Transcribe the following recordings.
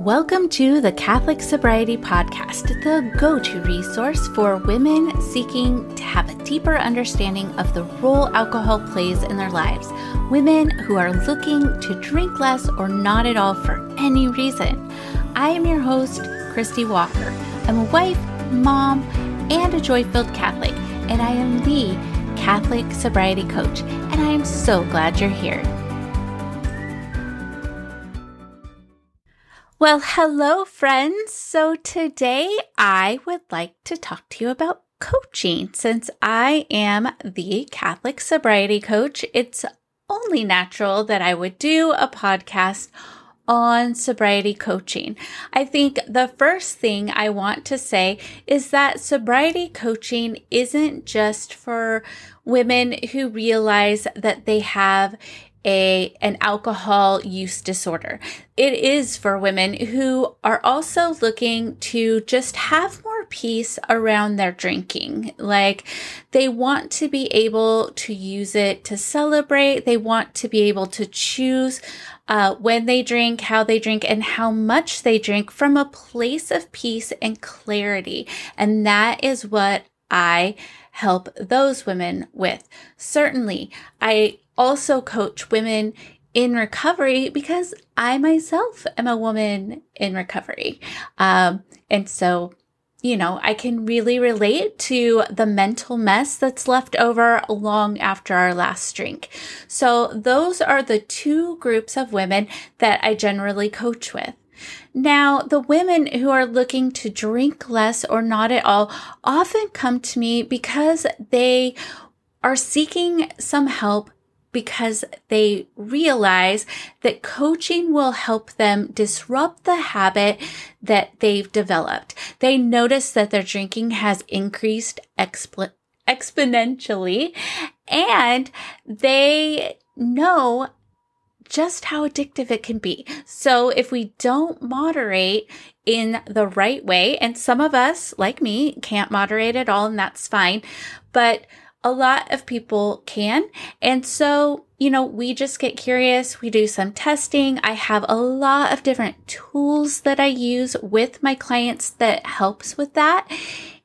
Welcome to the Catholic Sobriety Podcast, the go to resource for women seeking to have a deeper understanding of the role alcohol plays in their lives. Women who are looking to drink less or not at all for any reason. I am your host, Christy Walker. I'm a wife, mom, and a joy filled Catholic, and I am the Catholic Sobriety Coach, and I am so glad you're here. Well, hello, friends. So today I would like to talk to you about coaching. Since I am the Catholic sobriety coach, it's only natural that I would do a podcast on sobriety coaching. I think the first thing I want to say is that sobriety coaching isn't just for women who realize that they have a an alcohol use disorder. It is for women who are also looking to just have more peace around their drinking. Like they want to be able to use it to celebrate. They want to be able to choose uh, when they drink, how they drink, and how much they drink from a place of peace and clarity. And that is what I help those women with. Certainly, I also coach women in recovery because I myself am a woman in recovery. Um, and so, you know, I can really relate to the mental mess that's left over long after our last drink. So those are the two groups of women that I generally coach with. Now, the women who are looking to drink less or not at all often come to me because they are seeking some help because they realize that coaching will help them disrupt the habit that they've developed. They notice that their drinking has increased exp- exponentially and they know just how addictive it can be. So if we don't moderate in the right way, and some of us, like me, can't moderate at all, and that's fine, but a lot of people can. And so, you know, we just get curious. We do some testing. I have a lot of different tools that I use with my clients that helps with that.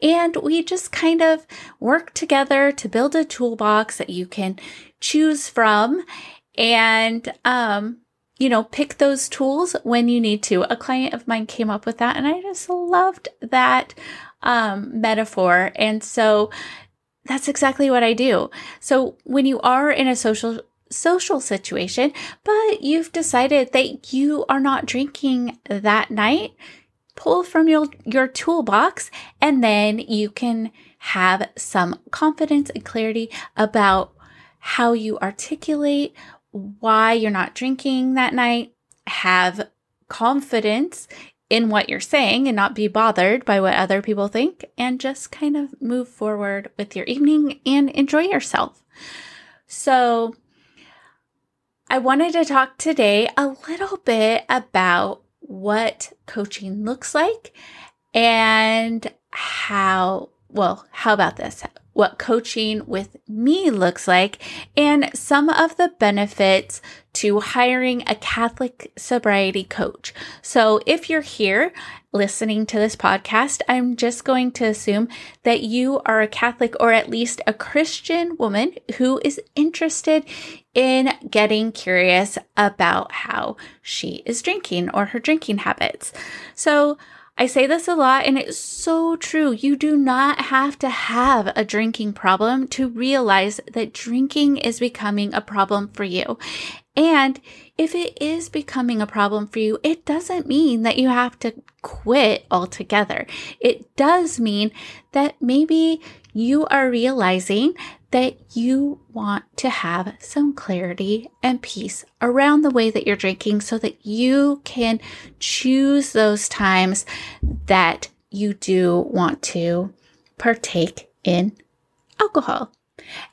And we just kind of work together to build a toolbox that you can choose from and, um, you know, pick those tools when you need to. A client of mine came up with that and I just loved that, um, metaphor. And so, that's exactly what I do. So when you are in a social social situation, but you've decided that you are not drinking that night, pull from your your toolbox and then you can have some confidence and clarity about how you articulate why you're not drinking that night, have confidence in what you're saying and not be bothered by what other people think and just kind of move forward with your evening and enjoy yourself. So, I wanted to talk today a little bit about what coaching looks like and how, well, how about this? What coaching with me looks like and some of the benefits to hiring a Catholic sobriety coach. So if you're here listening to this podcast, I'm just going to assume that you are a Catholic or at least a Christian woman who is interested in getting curious about how she is drinking or her drinking habits. So I say this a lot and it's so true. You do not have to have a drinking problem to realize that drinking is becoming a problem for you. And if it is becoming a problem for you, it doesn't mean that you have to quit altogether. It does mean that maybe you are realizing that you want to have some clarity and peace around the way that you're drinking so that you can choose those times that you do want to partake in alcohol.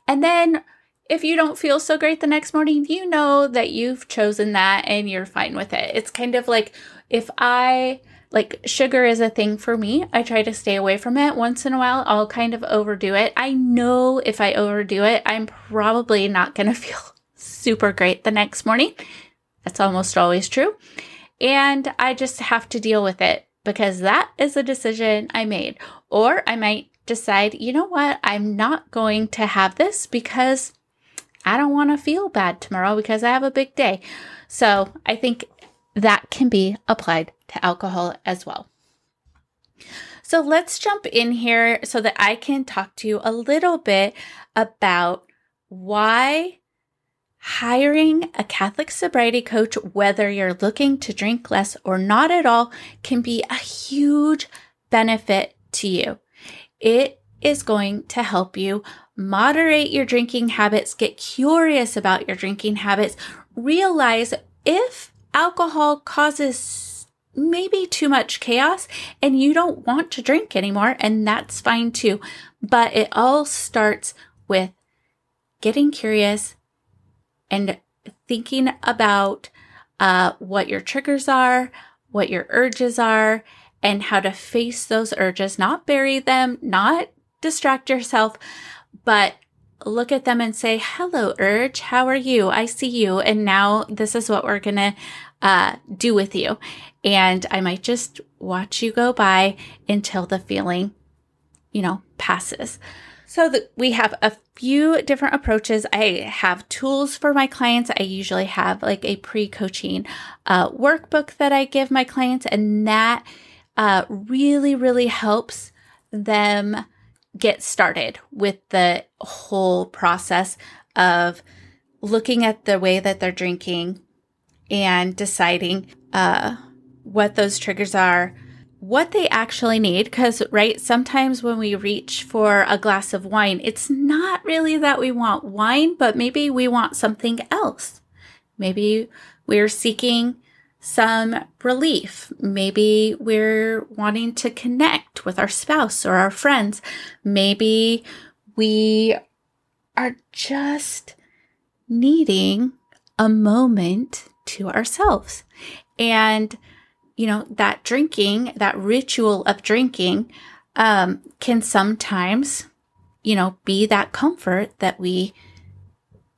And then if you don't feel so great the next morning, you know that you've chosen that and you're fine with it. It's kind of like if I like sugar is a thing for me. I try to stay away from it. Once in a while, I'll kind of overdo it. I know if I overdo it, I'm probably not going to feel super great the next morning. That's almost always true. and I just have to deal with it because that is a decision I made. Or I might decide, you know what, I'm not going to have this because I don't want to feel bad tomorrow because I have a big day. So I think that can be applied to alcohol as well. So let's jump in here so that I can talk to you a little bit about why hiring a Catholic sobriety coach, whether you're looking to drink less or not at all, can be a huge benefit to you. It is going to help you moderate your drinking habits, get curious about your drinking habits, realize if alcohol causes maybe too much chaos and you don't want to drink anymore, and that's fine too. But it all starts with getting curious and thinking about uh, what your triggers are, what your urges are, and how to face those urges, not bury them, not distract yourself, but look at them and say, hello, urge. How are you? I see you. And now this is what we're going to uh, do with you. And I might just watch you go by until the feeling, you know, passes. So that we have a few different approaches. I have tools for my clients. I usually have like a pre-coaching uh, workbook that I give my clients, and that uh, really, really helps them get started with the whole process of looking at the way that they're drinking and deciding uh, what those triggers are, what they actually need. Because, right, sometimes when we reach for a glass of wine, it's not really that we want wine, but maybe we want something else. Maybe we're seeking some relief. Maybe we're wanting to with our spouse or our friends. Maybe we are just needing a moment to ourselves. And you know, that drinking, that ritual of drinking, um, can sometimes, you know, be that comfort that we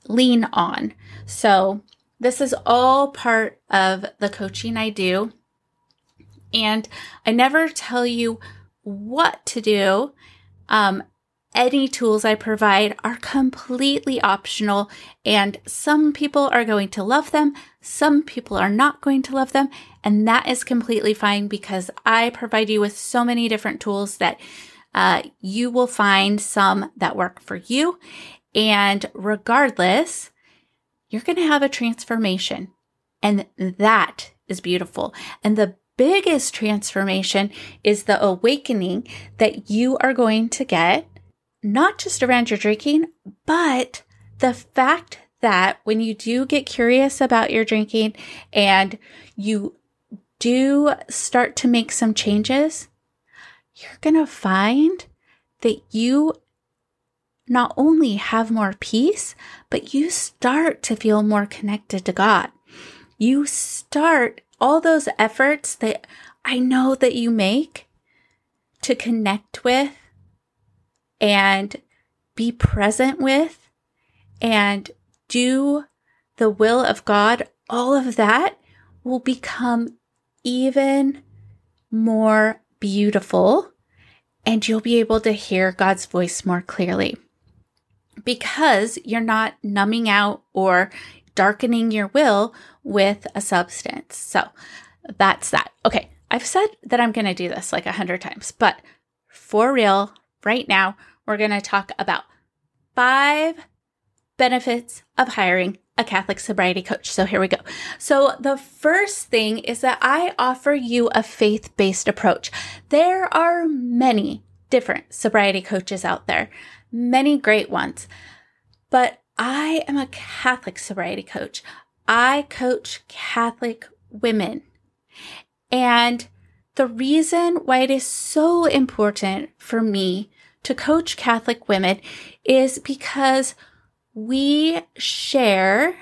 lean on. So, this is all part of the coaching I do. And I never tell you what to do. Um, any tools I provide are completely optional, and some people are going to love them, some people are not going to love them, and that is completely fine because I provide you with so many different tools that uh, you will find some that work for you. And regardless, you're going to have a transformation, and that is beautiful. And the biggest transformation is the awakening that you are going to get not just around your drinking, but the fact that when you do get curious about your drinking and you do start to make some changes, you're going to find that you not only have more peace, but you start to feel more connected to God. You start all those efforts that I know that you make to connect with and be present with and do the will of God, all of that will become even more beautiful and you'll be able to hear God's voice more clearly. Because you're not numbing out or darkening your will with a substance. So that's that. Okay. I've said that I'm going to do this like a hundred times, but for real, right now, we're going to talk about five benefits of hiring a Catholic sobriety coach. So here we go. So the first thing is that I offer you a faith based approach. There are many different sobriety coaches out there, many great ones, but I am a Catholic sobriety coach. I coach Catholic women. And the reason why it is so important for me to coach Catholic women is because we share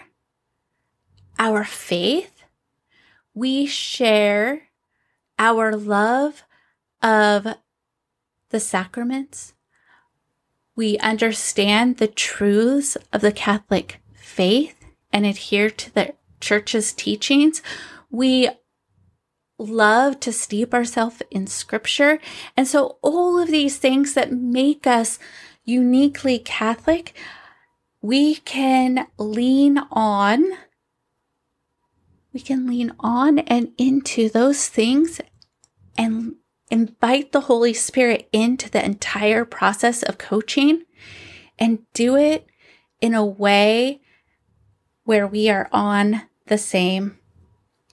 our faith, we share our love of the sacraments, we understand the truths of the Catholic faith and adhere to the church's teachings. We love to steep ourselves in scripture. And so all of these things that make us uniquely Catholic, we can lean on we can lean on and into those things and invite the Holy Spirit into the entire process of coaching and do it in a way where we are on the same,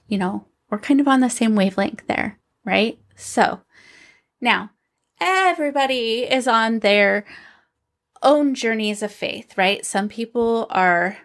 you know, we're kind of on the same wavelength there, right? So now everybody is on their own journeys of faith, right? Some people are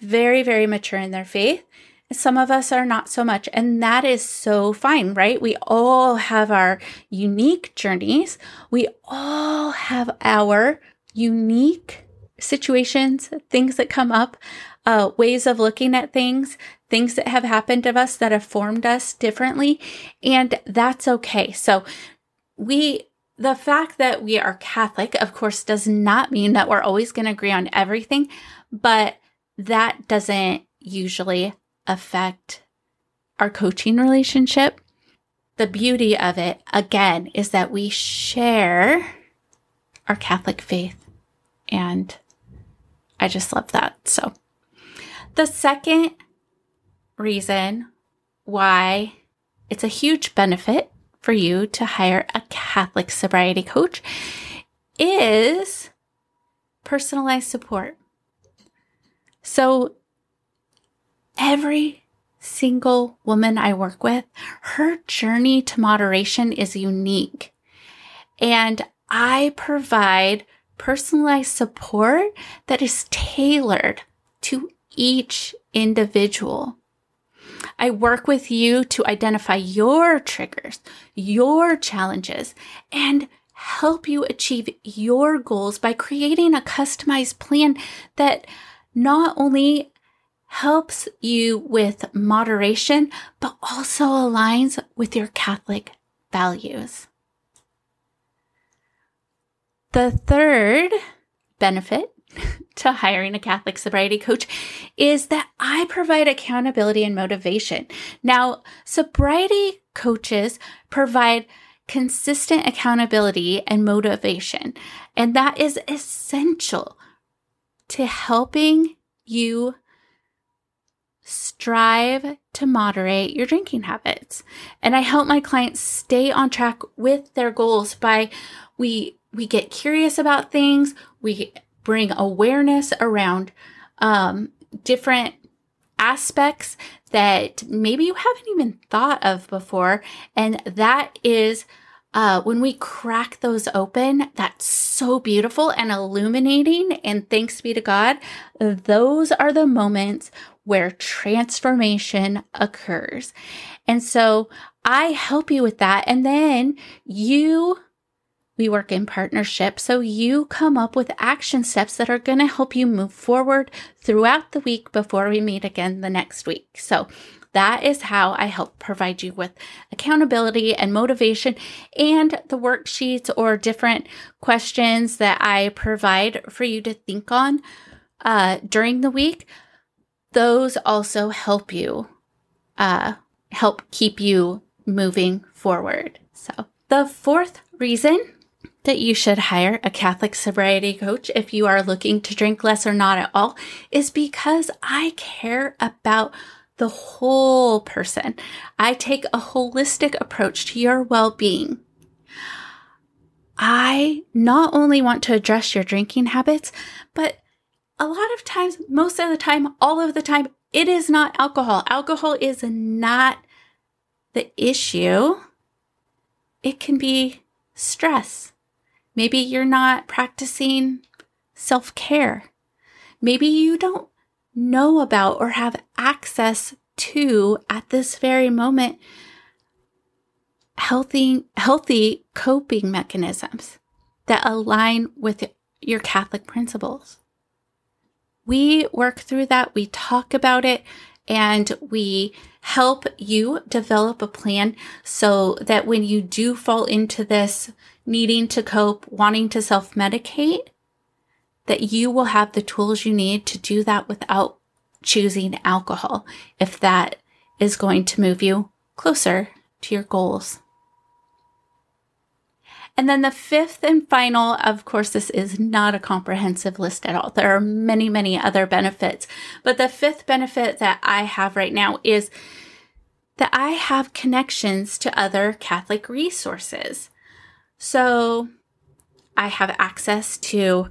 very, very mature in their faith. Some of us are not so much. And that is so fine, right? We all have our unique journeys. We all have our unique situations, things that come up, uh, ways of looking at things, things that have happened to us that have formed us differently. And that's okay. So we, the fact that we are Catholic, of course, does not mean that we're always going to agree on everything, but that doesn't usually affect our coaching relationship. The beauty of it, again, is that we share our Catholic faith. And I just love that. So, the second reason why it's a huge benefit for you to hire a Catholic sobriety coach is personalized support. So, every single woman I work with, her journey to moderation is unique. And I provide personalized support that is tailored to each individual. I work with you to identify your triggers, your challenges, and help you achieve your goals by creating a customized plan that not only helps you with moderation, but also aligns with your Catholic values. The third benefit to hiring a Catholic sobriety coach is that I provide accountability and motivation. Now, sobriety coaches provide consistent accountability and motivation, and that is essential to helping you strive to moderate your drinking habits. And I help my clients stay on track with their goals by we we get curious about things, we bring awareness around um, different aspects that maybe you haven't even thought of before. And that is uh, when we crack those open, that's so beautiful and illuminating. And thanks be to God, those are the moments where transformation occurs. And so I help you with that. And then you, we work in partnership. So you come up with action steps that are going to help you move forward throughout the week before we meet again the next week. So that is how I help provide you with accountability and motivation and the worksheets or different questions that I provide for you to think on uh, during the week those also help you uh, help keep you moving forward. So, the fourth reason that you should hire a Catholic sobriety coach if you are looking to drink less or not at all is because I care about the whole person. I take a holistic approach to your well being. I not only want to address your drinking habits, but a lot of times, most of the time, all of the time, it is not alcohol. Alcohol is not the issue. It can be stress. Maybe you're not practicing self care. Maybe you don't know about or have access to at this very moment healthy healthy coping mechanisms that align with your Catholic principles. We work through that, we talk about it, and we help you develop a plan so that when you do fall into this needing to cope, wanting to self medicate, that you will have the tools you need to do that without choosing alcohol if that is going to move you closer to your goals. And then the fifth and final, of course, this is not a comprehensive list at all. There are many, many other benefits. But the fifth benefit that I have right now is that I have connections to other Catholic resources. So I have access to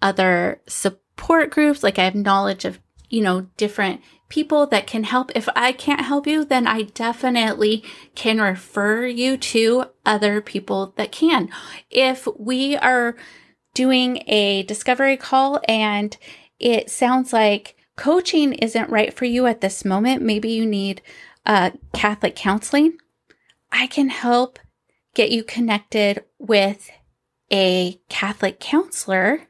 other support groups, like I have knowledge of, you know, different people that can help. If I can't help you, then I definitely can refer you to other people that can. If we are doing a discovery call and it sounds like coaching isn't right for you at this moment, maybe you need uh, Catholic counseling, I can help get you connected with a Catholic counselor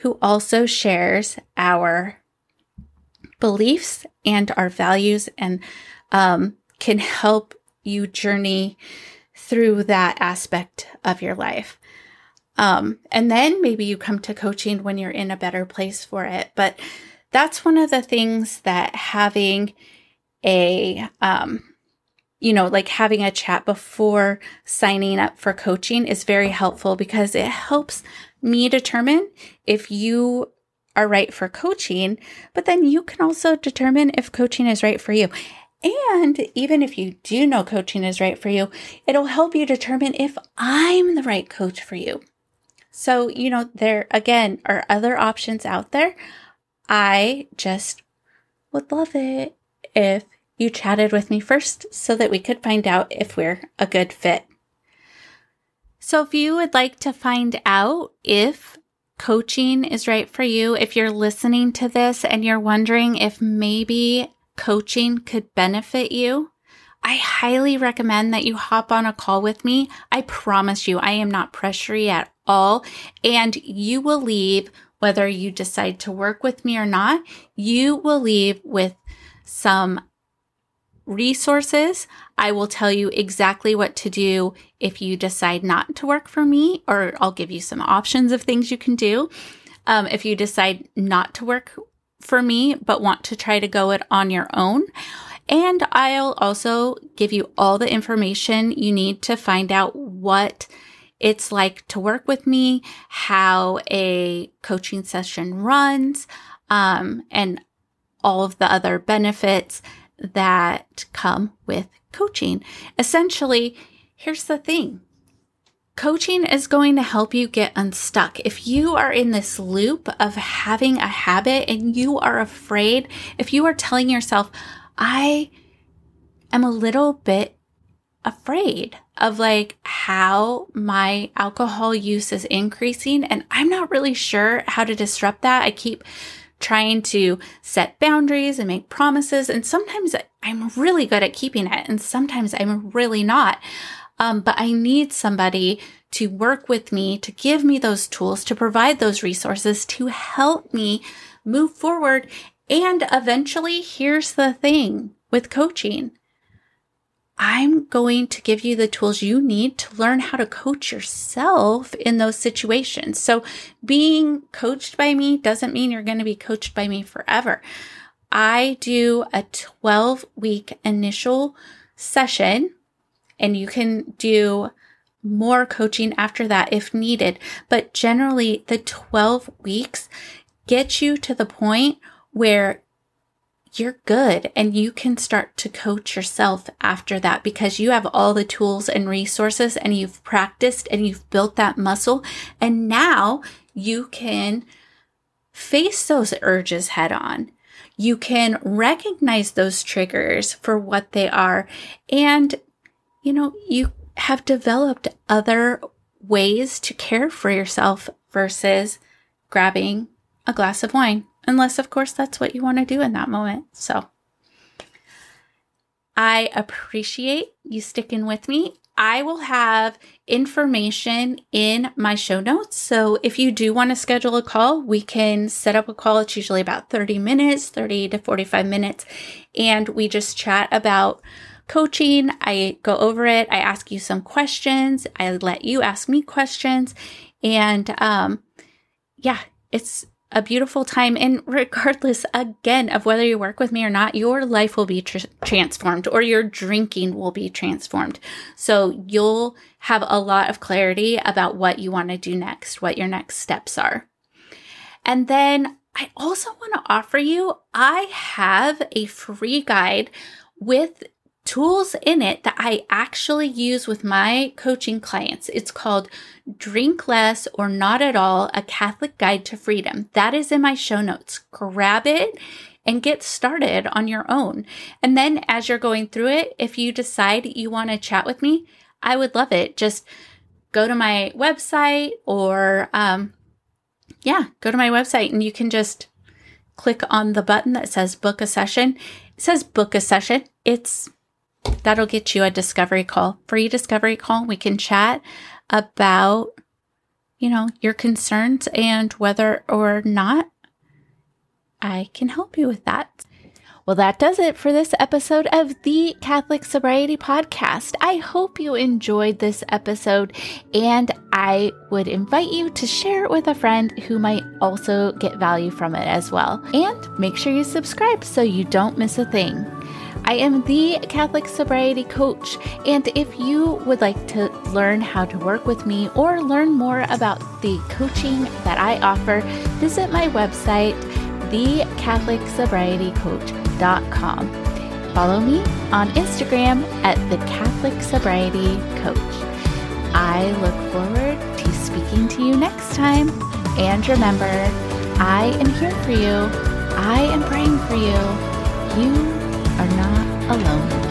who also shares our beliefs and our values and um, can help you journey through that aspect of your life. Um, and then maybe you come to coaching when you're in a better place for it. But that's one of the things that having a, um, you know, like having a chat before signing up for coaching is very helpful because it helps me determine if you are right for coaching, but then you can also determine if coaching is right for you. And even if you do know coaching is right for you, it'll help you determine if I'm the right coach for you. So, you know, there again are other options out there. I just would love it if you chatted with me first so that we could find out if we're a good fit. So, if you would like to find out if coaching is right for you, if you're listening to this and you're wondering if maybe coaching could benefit you, I highly recommend that you hop on a call with me. I promise you, I am not pressury at all. And you will leave, whether you decide to work with me or not, you will leave with some resources. I will tell you exactly what to do if you decide not to work for me, or I'll give you some options of things you can do. Um, if you decide not to work for me, but want to try to go it on your own. And I'll also give you all the information you need to find out what it's like to work with me, how a coaching session runs, um, and all of the other benefits that come with coaching. Essentially, here's the thing. Coaching is going to help you get unstuck. If you are in this loop of having a habit and you are afraid, if you are telling yourself, I am a little bit afraid of like how my alcohol use is increasing and I'm not really sure how to disrupt that. I keep trying to set boundaries and make promises. And sometimes I'm really good at keeping it, and sometimes I'm really not. Um, but I need somebody to work with me, to give me those tools, to provide those resources to help me move forward. And eventually, here's the thing with coaching I'm going to give you the tools you need to learn how to coach yourself in those situations. So being coached by me doesn't mean you're going to be coached by me forever. I do a 12 week initial session and you can do more coaching after that if needed. But generally the 12 weeks get you to the point where you're good and you can start to coach yourself after that because you have all the tools and resources and you've practiced and you've built that muscle. And now you can face those urges head on. You can recognize those triggers for what they are. And, you know, you have developed other ways to care for yourself versus grabbing a glass of wine unless, of course, that's what you want to do in that moment. So I appreciate you sticking with me. I will have information in my show notes. So if you do want to schedule a call, we can set up a call. It's usually about 30 minutes, 30 to 45 minutes. And we just chat about coaching. I go over it. I ask you some questions. I let you ask me questions. And, um, yeah, it's a beautiful time. And regardless, again, of whether you work with me or not, your life will be tr- transformed or your drinking will be transformed. So you'll have a lot of clarity about what you want to do next, what your next steps are. And then I also want to offer you, I have a free guide with tools in it that I actually use with my coaching clients. It's called Drink Less or Not at All A Catholic Guide to Freedom. That is in my show notes. Grab it and get started on your own. And then as you're going through it, if you decide you want to chat with me, I would love it. Just go to my website or, um, yeah, go to my website and you can just click on the button that says book a session. It says book a session. It's that'll get you a discovery call, free discovery call. We can chat about, you know, your concerns and whether or not I can help you with that. Well, that does it for this episode of the Catholic Sobriety Podcast. I hope you enjoyed this episode, and I would invite you to share it with a friend who might also get value from it as well. And make sure you subscribe so you don't miss a thing. I am the Catholic Sobriety Coach, and if you would like to learn how to work with me or learn more about the coaching that I offer, visit my website, thecatholicsobrietycoach.com. Follow me on Instagram at the Catholic Sobriety Coach. I look forward to speaking to you next time. And remember, I am here for you. I am praying for you. You are not alone.